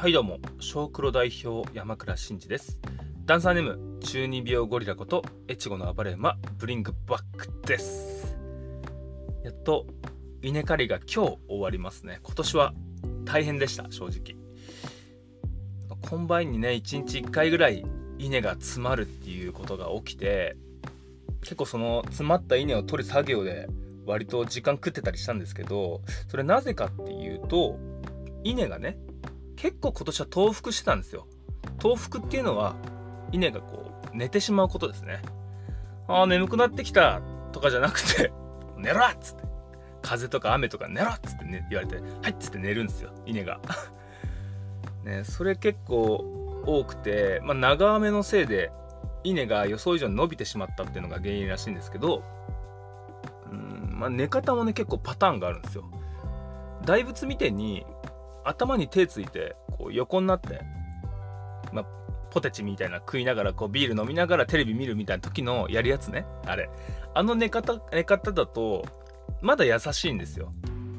はいどうも。小黒代表山倉真嗣です。ダンサーネーム中二病ゴリラこと越後の暴れ馬ブリングバックです。やっと稲刈りが今日終わりますね。今年は大変でした正直。コンバインにね1日1回ぐらい稲が詰まるっていうことが起きて結構その詰まった稲を取る作業で割と時間食ってたりしたんですけどそれなぜかっていうと稲がね結構今年は倒伏してたんですよ。倒伏っていうのは稲がこう寝てしまうことですね。ああ眠くなってきたとかじゃなくて 寝ろっつって。風とか雨とか寝ろっつって、ね、言われてはいっつって寝るんですよ稲が。ねそれ結構多くて、まあ、長雨のせいで稲が予想以上に伸びてしまったっていうのが原因らしいんですけどうんまあ寝方もね結構パターンがあるんですよ。大仏みたいに頭に手ついてこう横になって、まあ、ポテチみたいな食いながらこうビール飲みながらテレビ見るみたいな時のやるやつね。あれ。あの寝方寝方だとまだ優しいんですよ。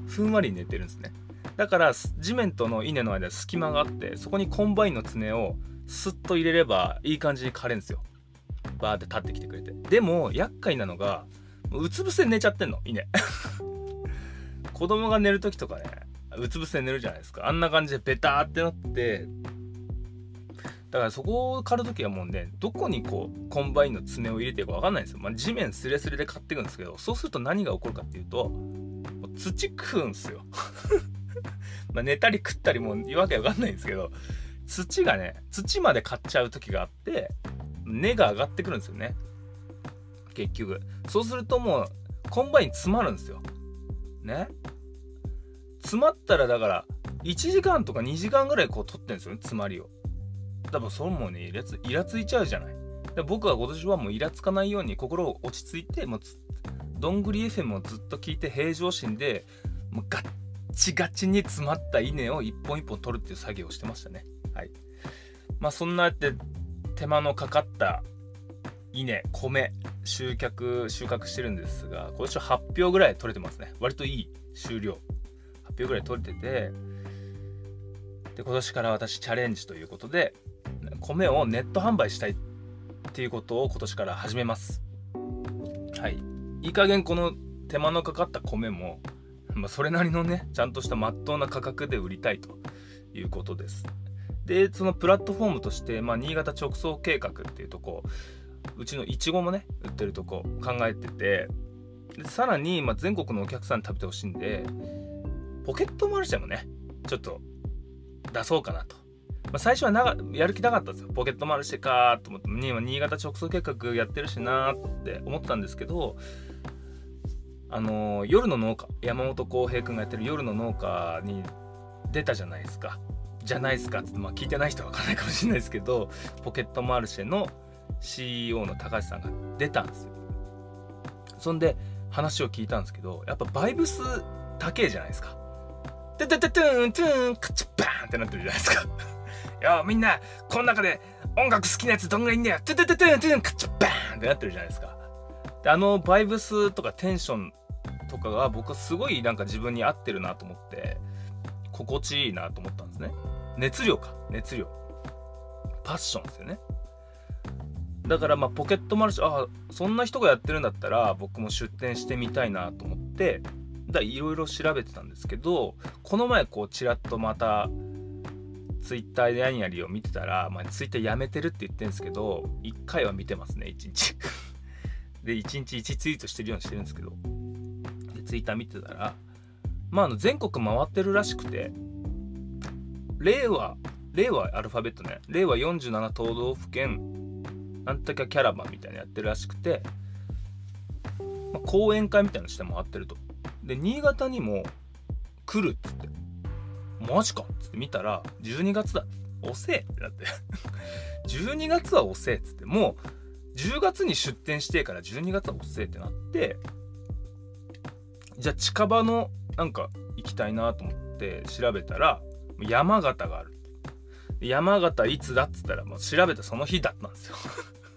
ふんわり寝てるんですね。だから地面との稲の間隙間があってそこにコンバインの爪をスッと入れればいい感じに刈れるんですよ。バーって立ってきてくれて。でも厄介なのがうつ伏せ寝ちゃってんの稲。子供が寝る時とかねうつ伏せ寝るじゃないですか。あんな感じでベターってなって。だからそこを刈る時はもうねどこにこうコンバインの爪を入れていいか分かんないんですよ、まあ、地面スレスレで刈っていくんですけどそうすると何が起こるかっていうと土食うんすよ。ま寝たり食ったりもうわけわかんないんですけど土がね土まで刈っちゃう時があって根が上がってくるんですよね。結局。そうするともうコンバイン詰まるんですよ。ね。詰まったらだから1時間とか2時間ぐらいこう取ってんですよね詰まりを。多分それもねイラつイラついちゃうじゃない。で僕は今年はもうイラつかないように心を落ち着いてもうどんぐり FM をずっと聞いて平常心でもうガッチガチに詰まった稲を一本一本取るっていう作業をしてましたね。はい。まあそんなやって手間のかかった稲米収穫収穫してるんですが今年は8票ぐらい取れてますね。割といい収量。8票ぐらい取れててで今年から私チャレンジということで米をネット販売したいっていうことを今年から始めます。はい。いい加減この手間のかかった米も、まあ、それなりのねちゃんとしたまっとうな価格で売りたいということです。でそのプラットフォームとして、まあ、新潟直送計画っていうとこうちのいちごもね売ってるとこ考えててでさらに、まあ、全国のお客さんに食べてほしいんでポケットマルシェもねちょっと出そうかなと。まあ、最初はなやる気なかったんですよ。ポケットマルシェかと思って、新潟直送計画やってるしなって思ったんですけど、あの、夜の農家、山本浩平君がやってる夜の農家に出たじゃないですか。じゃないですかって、まあ、聞いてない人は分かんないかもしれないですけど、ポケットマルシェの CEO の高橋さんが出たんですよ。そんで話を聞いたんですけど、やっぱバイブス高えじゃないですか。トゥトゥトゥトゥントゥンカチッバーンってなってるじゃないですか。よみんなこの中で音楽好きなやつどんぐらいいんだよ。トゥトゥトゥトゥントゥンカチッバーンってなってるじゃないですか。であのバイブスとかテンションとかが僕はすごいなんか自分に合ってるなと思って心地いいなと思ったんですね。熱量か熱量。パッションですよね。だからまあポケットマルシェあそんな人がやってるんだったら僕も出店してみたいなと思ってだいろいろ調べてたんですけどこの前こうちらっとまたツイッターで何やりを見てたら、まあ、ツイッターやめてるって言ってるんですけど1回は見てますね1日。で1日1ツイートしてるようにしてるんですけど。でツイッター見てたらまああの全国回ってるらしくて令和令和アルファベットね。令和47都道府県なんとかキャラバンみたいなやってるらしくて、まあ、講演会みたいなのして回ってると。で新潟にも来るっつって。マジかっつって。見たら12月だ。遅えって。なって12月は遅えっつって。もう10月に出店してから12月は遅えってなって。じゃあ近場のなんか行きたいなと思って調べたら山形がある。山形いつだっつったらもう調べたその日だったんですよ。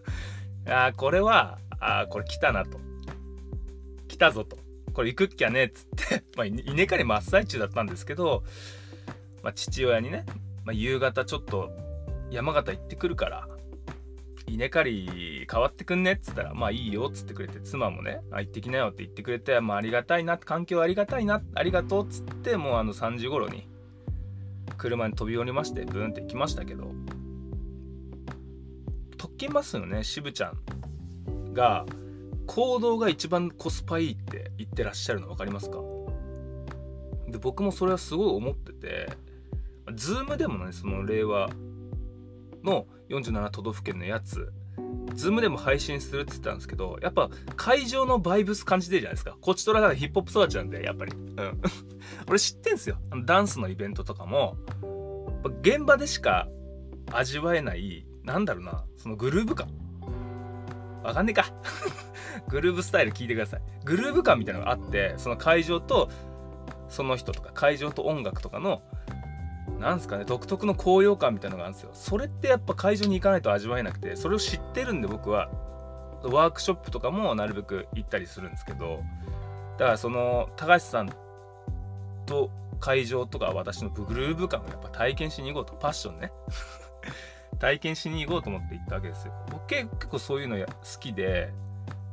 ああこれはああこれ来たなと。来たぞと。これ行くっきゃねっつって まあ稲刈り真っ最中だったんですけど、まあ、父親にねまあ、夕方ちょっと山形行ってくるから稲刈り変わってくんねっつったらまあいいよっつってくれて妻もねあ行ってきなよって言ってくれてまあありがたいな環境ありがたいなありがとうっつってもうあの3時頃に車に飛び降りましてブーンって行きましたけど特勤バスのね渋ちゃんが。行動が一番コスパいいって言ってらっしゃるの分かりますか？で僕もそれはすごい思ってて Zoom でもねその令和の47都道府県のやつ Zoom でも配信するって言ってたんですけどやっぱ会場のバイブス感じてるじゃないですか。こっちとらがヒップホップ育ちなんでやっぱり。うん。俺知ってんすよ。あのダンスのイベントとかも現場でしか味わえないなんだろうなそのグルーヴ感。わかんねえか。グルーヴスタイル聞いてください。グルーヴ感みたいなのがあってその会場とその人とか会場と音楽とかのなんすかね独特の高揚感みたいなのがあるんですよ。それってやっぱ会場に行かないと味わえなくてそれを知ってるんで僕はワークショップとかもなるべく行ったりするんですけどだからその高橋さんと会場とか私のグルーヴ感をやっぱ体験しに行こうと。パッションね。体験しに行こうと思って行ったわけですよ。僕結構そういうの好きで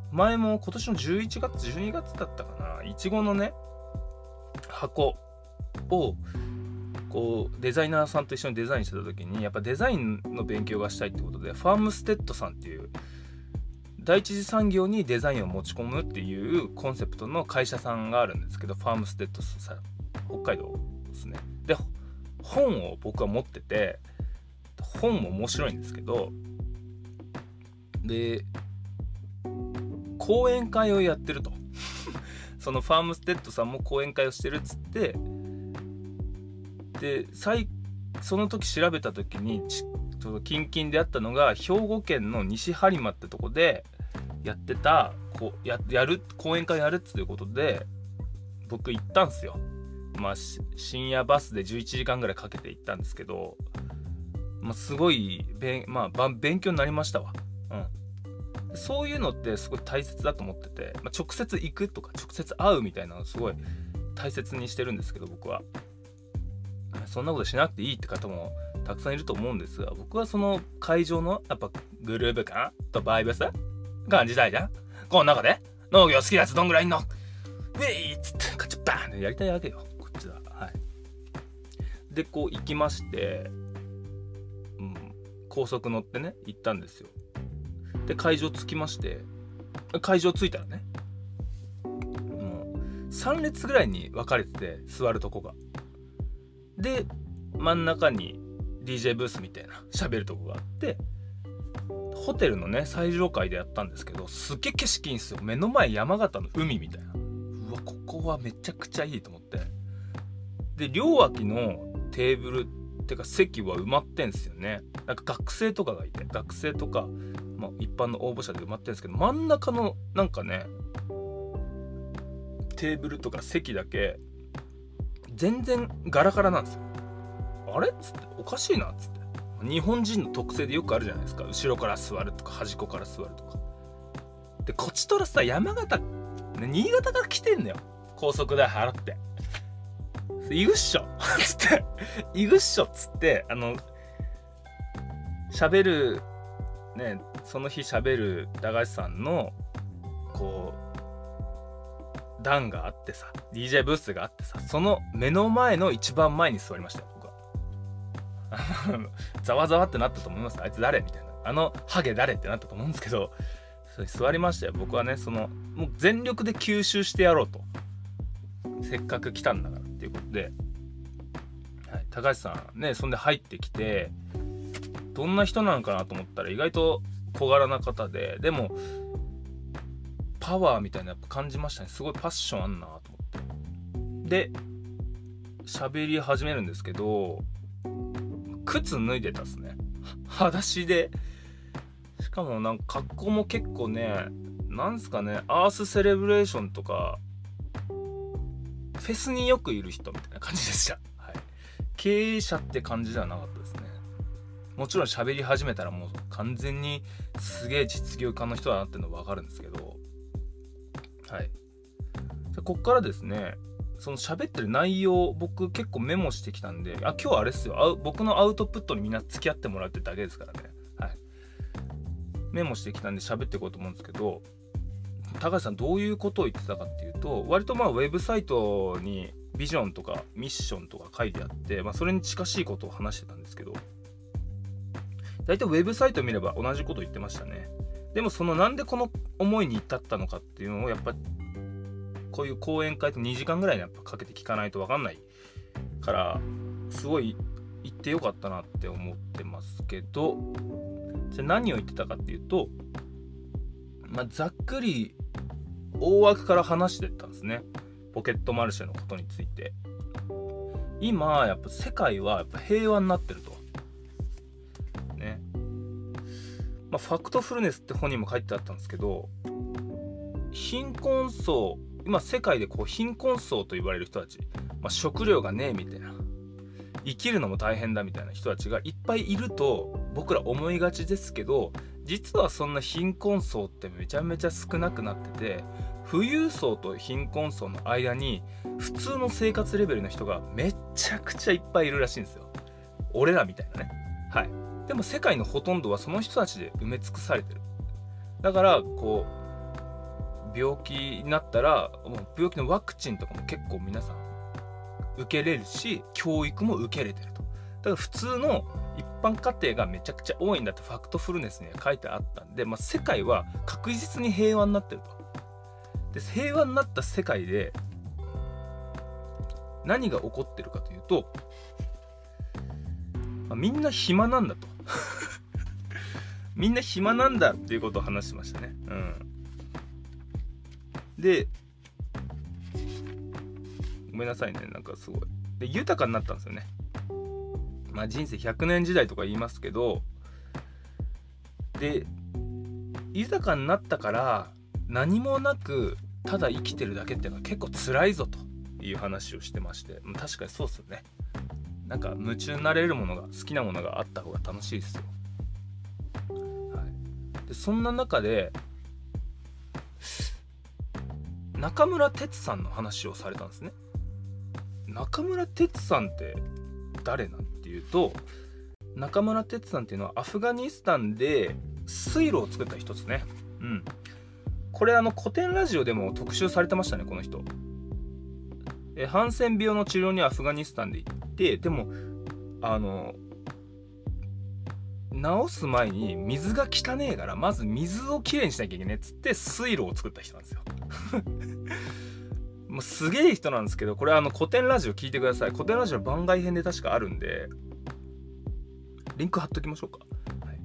前も今年の11月12月だったかな。いちごのね箱をこうデザイナーさんと一緒にデザインしてた時にやっぱデザインの勉強がしたいってことでファームステッドさんっていう第一次産業にデザインを持ち込むっていうコンセプトの会社さんがあるんですけどファームステッドさん北海道ですね。で本を僕は持ってて本も面白いんですけどで講演会をやってると そのファームステッドさんも講演会をしてるっつってでその時調べた時にちょっと近々であったのが兵庫県の西播磨ってとこでやってたこややる講演会やるっていうことで僕行ったんすよ。まあ深夜バスで11時間ぐらいかけて行ったんですけど、まあ、すごいべ、まあ、勉強になりましたわ。うん。そういうのってすごい大切だと思ってて、まあ、直接行くとか直接会うみたいなのすごい大切にしてるんですけど僕は。そんなことしなくていいって方もたくさんいると思うんですが僕はその会場のやっぱグルーヴ感とバイブス感じたいじゃん？この中で？農業好きなやつどんぐらいいんの？ウェイ！っつってカチッバーンってやりたいわけよ。こっちだはい。でこう行きまして高速乗ってね行ったんですよ。で会場着きまして会場着いたらねもう3列ぐらいに分かれてて座るとこが。で真ん中に DJ ブースみたいな喋るとこがあってホテルのね最上階でやったんですけどすっげえ景色いいんですよ。目の前山形の海みたいな。うわここはめちゃくちゃいいと思って。で両脇のテーブルってか席は埋まってんすよね。なんか学生とかがいて学生とか、まあ、一般の応募者で埋まってるんですけど真ん中のなんかねテーブルとか席だけ全然ガラガラなんですよ。あれ？っつっておかしいな？っつって。日本人の特性でよくあるじゃないですか。後ろから座るとか端っこから座るとか。でこっちとらさ山形、ね、新潟から来てんのよ。高速代払って。行くっしょ。つって行くっしょっつってあの喋るねその日喋る駄菓子さんのこう段があってさ DJ ブースがあってさその目の前の一番前に座りましたよ僕は。ざわざわってなったと思います。あいつ誰みたいな。あのハゲ誰ってなったと思うんですけどそれ座りましたよ。僕はねそのもう全力で吸収してやろうと。せっかく来たんだから。いうことで、はい、高橋さんねそんで入ってきてどんな人なのかなと思ったら意外と小柄な方ででもパワーみたいなやっぱ感じましたね。すごいパッションあんなと思って。で喋り始めるんですけど靴脱いでたっすね。裸足で。しかもなんか格好も結構ねなんすかねアースセレブレーションとかフェスによくいる人みたいな感じでした、はい、経営者って感じではなかったですね。もちろん喋り始めたらもう完全にすげえ実業家の人だなっていうの分かるんですけど。はい。こっからですね、その喋ってる内容僕結構メモしてきたんであ今日あれっすよ。僕のアウトプットにみんな付き合ってもらうってだけですからね。はい。メモしてきたんで喋っていこうと思うんですけど高橋さんどういうことを言ってたかっていうと割とまあウェブサイトにビジョンとかミッションとか書いてあって、まあ、それに近しいことを話してたんですけど大体ウェブサイト見れば同じこと言ってましたね。でもそのなんでこの思いに至ったのかっていうのをやっぱこういう講演会と2時間ぐらいやっぱかけて聞かないと分かんないからすごい言ってよかったなって思ってますけどじゃ何を言ってたかっていうと、まあ、ざっくり大枠から話してったんですね。ポケットマルシェのことについて。今やっぱ世界はやっぱ平和になってると。ね。まあ、ファクトフルネスって本にも書いてあったんですけど貧困層今世界でこう貧困層と言われる人たち、まあ、食料がねえみたいな。生きるのも大変だみたいな人たちがいっぱいいると僕ら思いがちですけど実はそんな貧困層ってめちゃめちゃ少なくなってて富裕層と貧困層の間に普通の生活レベルの人がめちゃくちゃいっぱいいるらしいんですよ。俺らみたいなね。はい。でも世界のほとんどはその人たちで埋め尽くされてる。だからこう病気になったらもう病気のワクチンとかも結構皆さん受けれるし教育も受けれてると。だから普通の一般家庭がめちゃくちゃ多いんだってファクトフルネスには書いてあったんで、まあ、世界は確実に平和になってると。で平和になった世界で何が起こってるかというと、まあ、みんな暇なんだと。みんな暇なんだっていうことを話しましたね。うん。でごめんなさいねなんかすごい。で豊かになったんですよね。まあ人生100年時代とか言いますけどで豊かになったから何もなくただ生きてるだけっていうのは結構辛いぞという話をしてまして確かにそうっすよね。なんか夢中になれるものが好きなものがあった方が楽しいですよ、はい、でそんな中で中村哲さんの話をされたんですね。中村哲さんって誰なんていうと中村哲さんっていうのはアフガニスタンで水路を作った人ですね。うん。これあの古典ラジオでも特集されてましたねこの人。えハンセン病の治療にアフガニスタンで行ってでもあの治す前に水が汚えからまず水をきれいにしなきゃいけないっつって水路を作った人なんですよ。もうすげえ人なんですけどこれあの古典ラジオ聞いてください。古典ラジオ番外編で確かあるんでリンク貼っときましょうか、はい、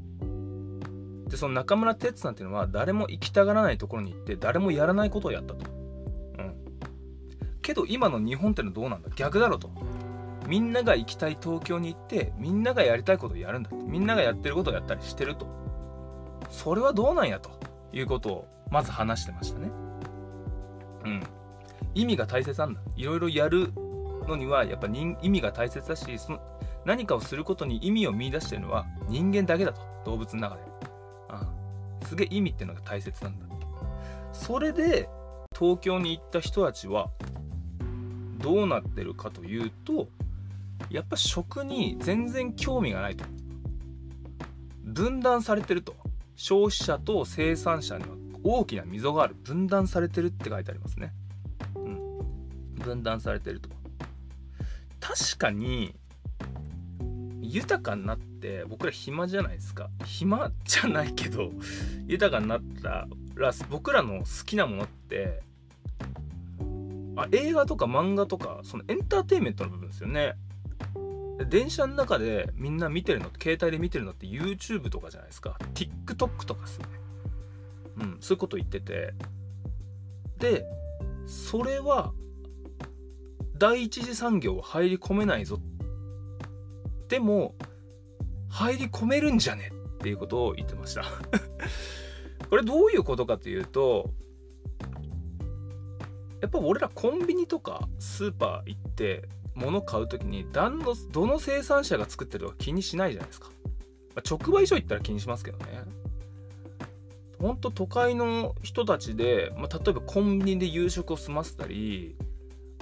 でその中村哲さんっていうのは誰も行きたがらないところに行って誰もやらないことをやったと。うん。けど今の日本ってのはどうなんだ？逆だろと。みんなが行きたい東京に行ってみんながやりたいことをやるんだ。みんながやってることをやったりしてると。それはどうなんやということをまず話してましたね。うん。意味が大切なんだ。いろいろやるのにはやっぱ意味が大切だしその何かをすることに意味を見いだしてるのは人間だけだと。動物の中で。ああ。すげえ意味っていうのが大切なんだそれで東京に行った人たちはどうなってるかというとやっぱ食に全然興味がないと。分断されてると。消費者と生産者には大きな溝がある。分断されてるって書いてありますね。分断されてると。確かに豊かになって僕ら暇じゃないですか。暇じゃないけど豊かになったら僕らの好きなものってあ映画とか漫画とかそのエンターテインメントの部分ですよね。電車の中でみんな見てるの携帯で見てるのって YouTube とかじゃないですか。TikTok とかっすね。うんそういうこと言ってて。でそれは第一次産業は入り込めないぞ。でも入り込めるんじゃねっていうことを言ってました。これどういうことかというとやっぱ俺らコンビニとかスーパー行って物買う時にどのどの生産者が作ってるか気にしないじゃないですか、まあ、直売所行ったら気にしますけどね。ほんと都会の人たちで、まあ、例えばコンビニで夕食を済ませたり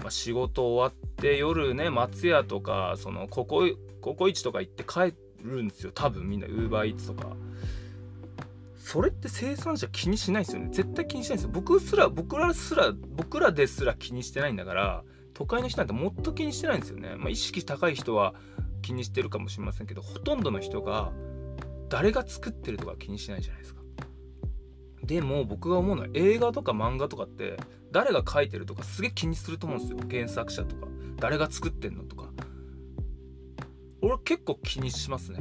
まあ、仕事終わって夜ね松屋とかそのココココイチとか行って帰るんですよ。多分みんなウーバーイーツとか。それって生産者気にしないですよね。絶対気にしないですよ。僕すら僕らすら僕らですら気にしてないんだから都会の人なんてもっと気にしてないんですよね、まあ、意識高い人は気にしてるかもしれませんけどほとんどの人が誰が作ってるとか気にしないじゃないですか。でも僕が思うのは映画とか漫画とかって誰が書いてるとかすげえ気にすると思うんですよ。原作者とか。誰が作ってんのとか。俺結構気にしますね。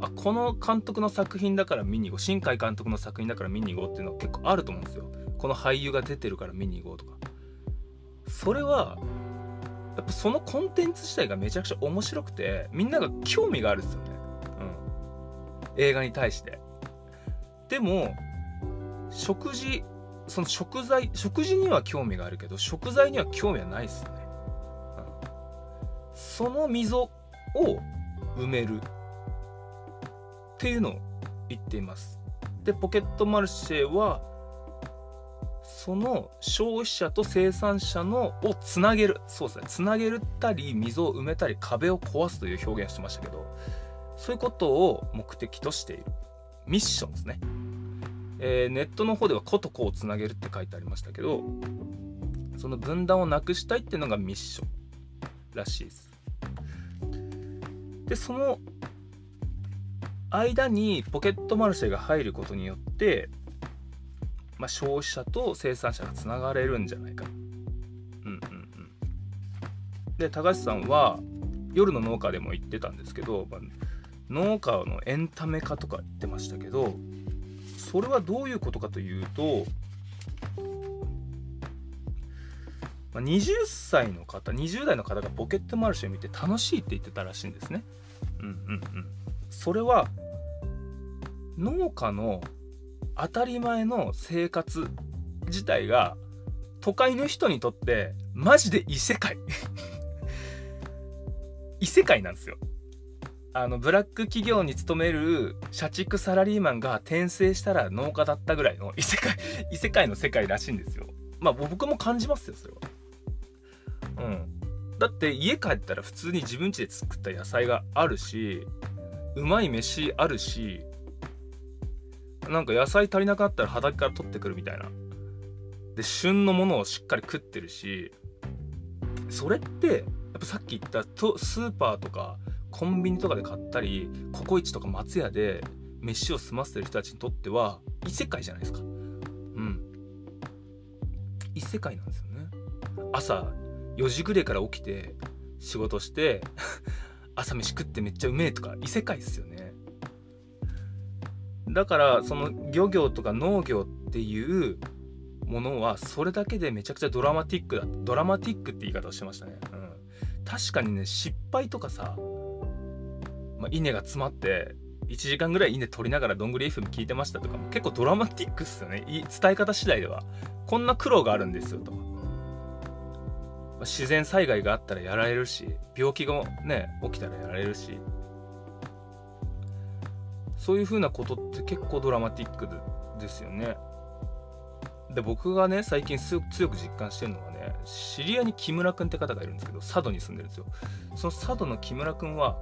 あこの監督の作品だから見に行こう。新海監督の作品だから見に行こうっていうのは結構あると思うんですよ。この俳優が出てるから見に行こうとか。それはやっぱそのコンテンツ自体がめちゃくちゃ面白くてみんなが興味があるんですよね。うん。映画に対して。でも食事その食材食事には興味があるけど食材には興味はないですよね、うん、その溝を埋める。っていうのを言っています。でポケットマルシェはその消費者と生産者のをつなげるそうですね。つなげるたり溝を埋めたり壁を壊すという表現をしてましたけどそういうことを目的としている。ミッションですね、えー、ネットの方では個と個をつなげるって書いてありましたけどその分断をなくしたいっていうのがミッションらしいですでその間にポケットマルシェが入ることによって、まあ、消費者と生産者がつながれるんじゃないか。うんうんうん。で高橋さんは夜の農家でも言ってたんですけど、まあ、農家のエンタメ化とか言ってましたけどそれはどういうことかというと、ま、20歳の方20代の方がポケットマルシェを見て楽しいって言ってたらしいんですね。うんうんうん。それは農家の当たり前の生活自体が都会の人にとってマジで異世界 異世界なんですよあのブラック企業に勤める社畜サラリーマンが転生したら農家だったぐらいの異世界 異世界の世界らしいんですよ。まあ僕も感じますよそれは。うん。だって家帰ったら普通に自分家で作った野菜があるしうまい飯あるしなんか野菜足りなくなったら畑から取ってくるみたいな。で旬のものをしっかり食ってるし。それってやっぱさっき言ったとスーパーとかコンビニとかで買ったりココイチとか松屋で飯を済ませてる人たちにとっては異世界じゃないですか。うん。異世界なんですよね。朝4時ぐらいから起きて仕事して 朝飯食ってめっちゃうめえとか異世界っすよね。だからその漁業とか農業っていうものはそれだけでめちゃくちゃドラマティックだドラマティックって言い方をしてましたね、うん、確かにね失敗とかさ、まあ、稲が詰まって1時間ぐらい稲取りながらどんぐり FM 聞いてましたとか結構ドラマティックっすよね。伝え方次第では。こんな苦労があるんですよと。まあ自然災害があったらやられるし病気がね起きたらやられるし。そういう風なことって結構ドラマティックですよね。で僕がね最近強く実感してるのはね知り合いに木村くんって方がいるんですけど佐渡に住んでるんですよ。その佐渡の木村くんは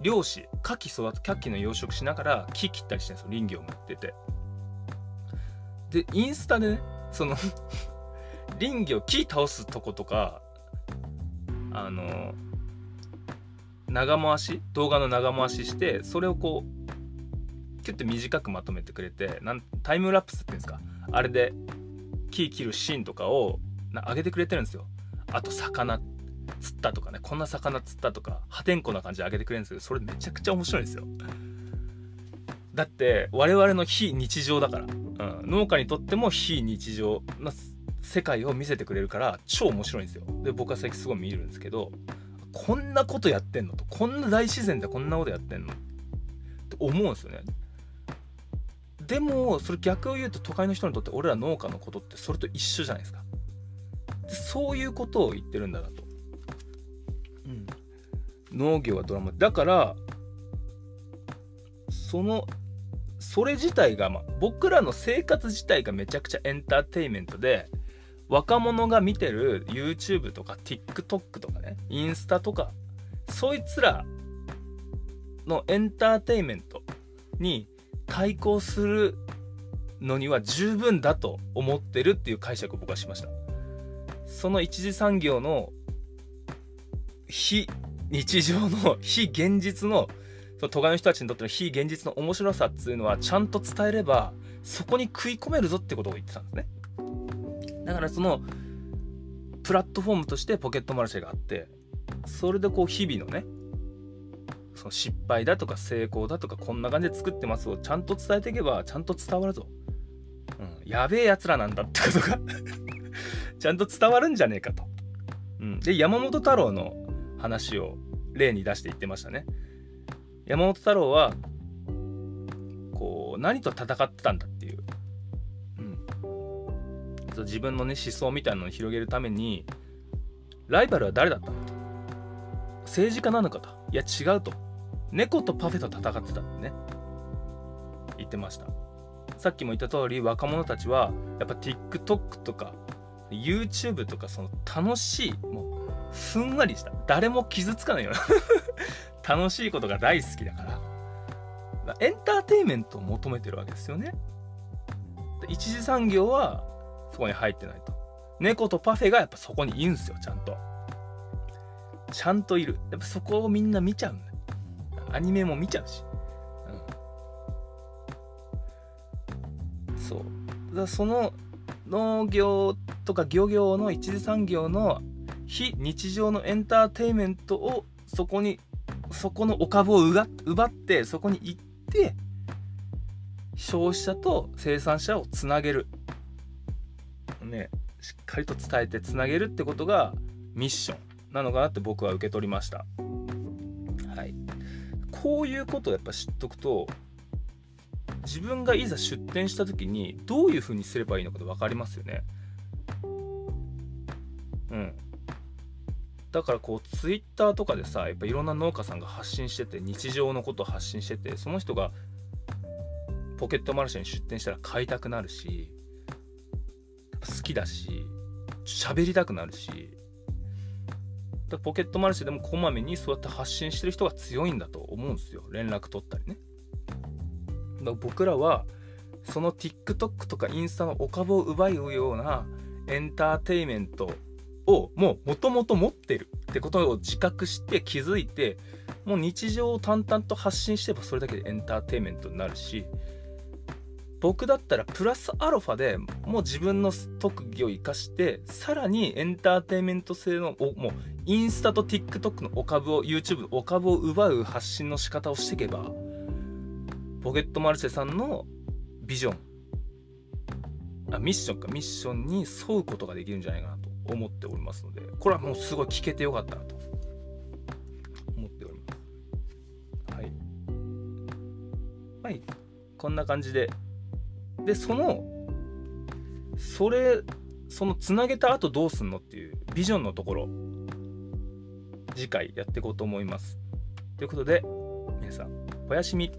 漁師牡蠣育て牡蠣の養殖しながら木切ったりしてるんですよ林業もやってて。でインスタでねその 林業木倒すとことかあの長回し動画の長回ししてそれをこうキュッて短くまとめてくれてなんタイムラプスっていうんですかあれで木切るシーンとかを上げてくれてるんですよ。あと魚釣ったとかねこんな魚釣ったとか破天荒な感じで上げてくれるんですけどそれめちゃくちゃ面白いんですよ。だって我々の非日常だから、うん、農家にとっても非日常な世界を見せてくれるから超面白いんですよ。で僕は最近すごい見るんですけどこんなことやってんのとこんな大自然でこんなことやってんのって思うんですよね。でもそれ逆を言うと都会の人にとって俺ら農家のことってそれと一緒じゃないですか。そういうことを言ってるんだなと、うん、農業はドラマ。だからそのそれ自体が、ま、僕らの生活自体がめちゃくちゃエンターテインメントで若者が見てる YouTube とか TikTok とかねインスタとかそいつらのエンターテインメントに対抗するのには十分だと思ってるっていう解釈を僕はしました。その一次産業の非日常の非現実のその都会の人たちにとっての非現実の面白さっていうのはちゃんと伝えればそこに食い込めるぞってことを言ってたんですね。だからそのプラットフォームとしてポケットマルシェがあってそれでこう日々のねその失敗だとか成功だとかこんな感じで作ってますをちゃんと伝えていけばちゃんと伝わるぞ、うん、やべえやつらなんだってことが ちゃんと伝わるんじゃねえかと、うん、で山本太郎の話を例に出して言ってましたね。山本太郎はこう何と戦ってたんだっていう、うん、自分のね思想みたいなのを広げるためにライバルは誰だったのと。政治家なのかと。いや違うと。猫とパフェと戦ってたってね。言ってました。さっきも言った通り若者たちはやっぱ TikTok とか YouTube とかその楽しいもうふんわりした。誰も傷つかないような。楽しいことが大好きだから。エンターテインメントを求めてるわけですよね。一次産業はそこに入ってないと。猫とパフェがやっぱそこにいるんすよちゃんと。ちゃんといる。やっぱそこをみんな見ちゃうアニメも見ちゃうし、うん、そう。だその農業とか漁業の一次産業の非日常のエンターテインメントをそこにそこのお株を奪ってそこに行って消費者と生産者をつなげる。ねしっかりと伝えてつなげるってことがミッションなのかなって僕は受け取りました。はい。こういうことをやっぱ知っとくと自分がいざ出店した時にどういうふうにすればいいのか分かりますよね。うん。だからこうツイッターとかでさやっぱいろんな農家さんが発信してて日常のことを発信しててその人がポケットマルシェに出店したら買いたくなるし好きだし喋りたくなるしだポケットマルシェでもこまめにそうやって発信してる人が強いんだと思うんですよ。連絡取ったりね。だから僕らはその TikTok とかインスタのお株を奪うようなエンターテイメントをもうもともと持ってるってことを自覚して気づいてもう日常を淡々と発信してばそれだけでエンターテインメントになるし僕だったらプラスアルファでもう自分の特技を生かしてさらにエンターテインメント性のもうインスタと TikTok のお株を YouTube のお株を奪う発信の仕方をしていけばポケットマルシェさんのビジョンあミッションかミッションに沿うことができるんじゃないかな思っておりますのでこれはもうすごい聞けてよかったなと。思っております。はい。はい。こんな感じで。でそのそれそのつなげた後どうすんのっていうビジョンのところ。次回やっていこうと思います。ということで皆さんおやすみ。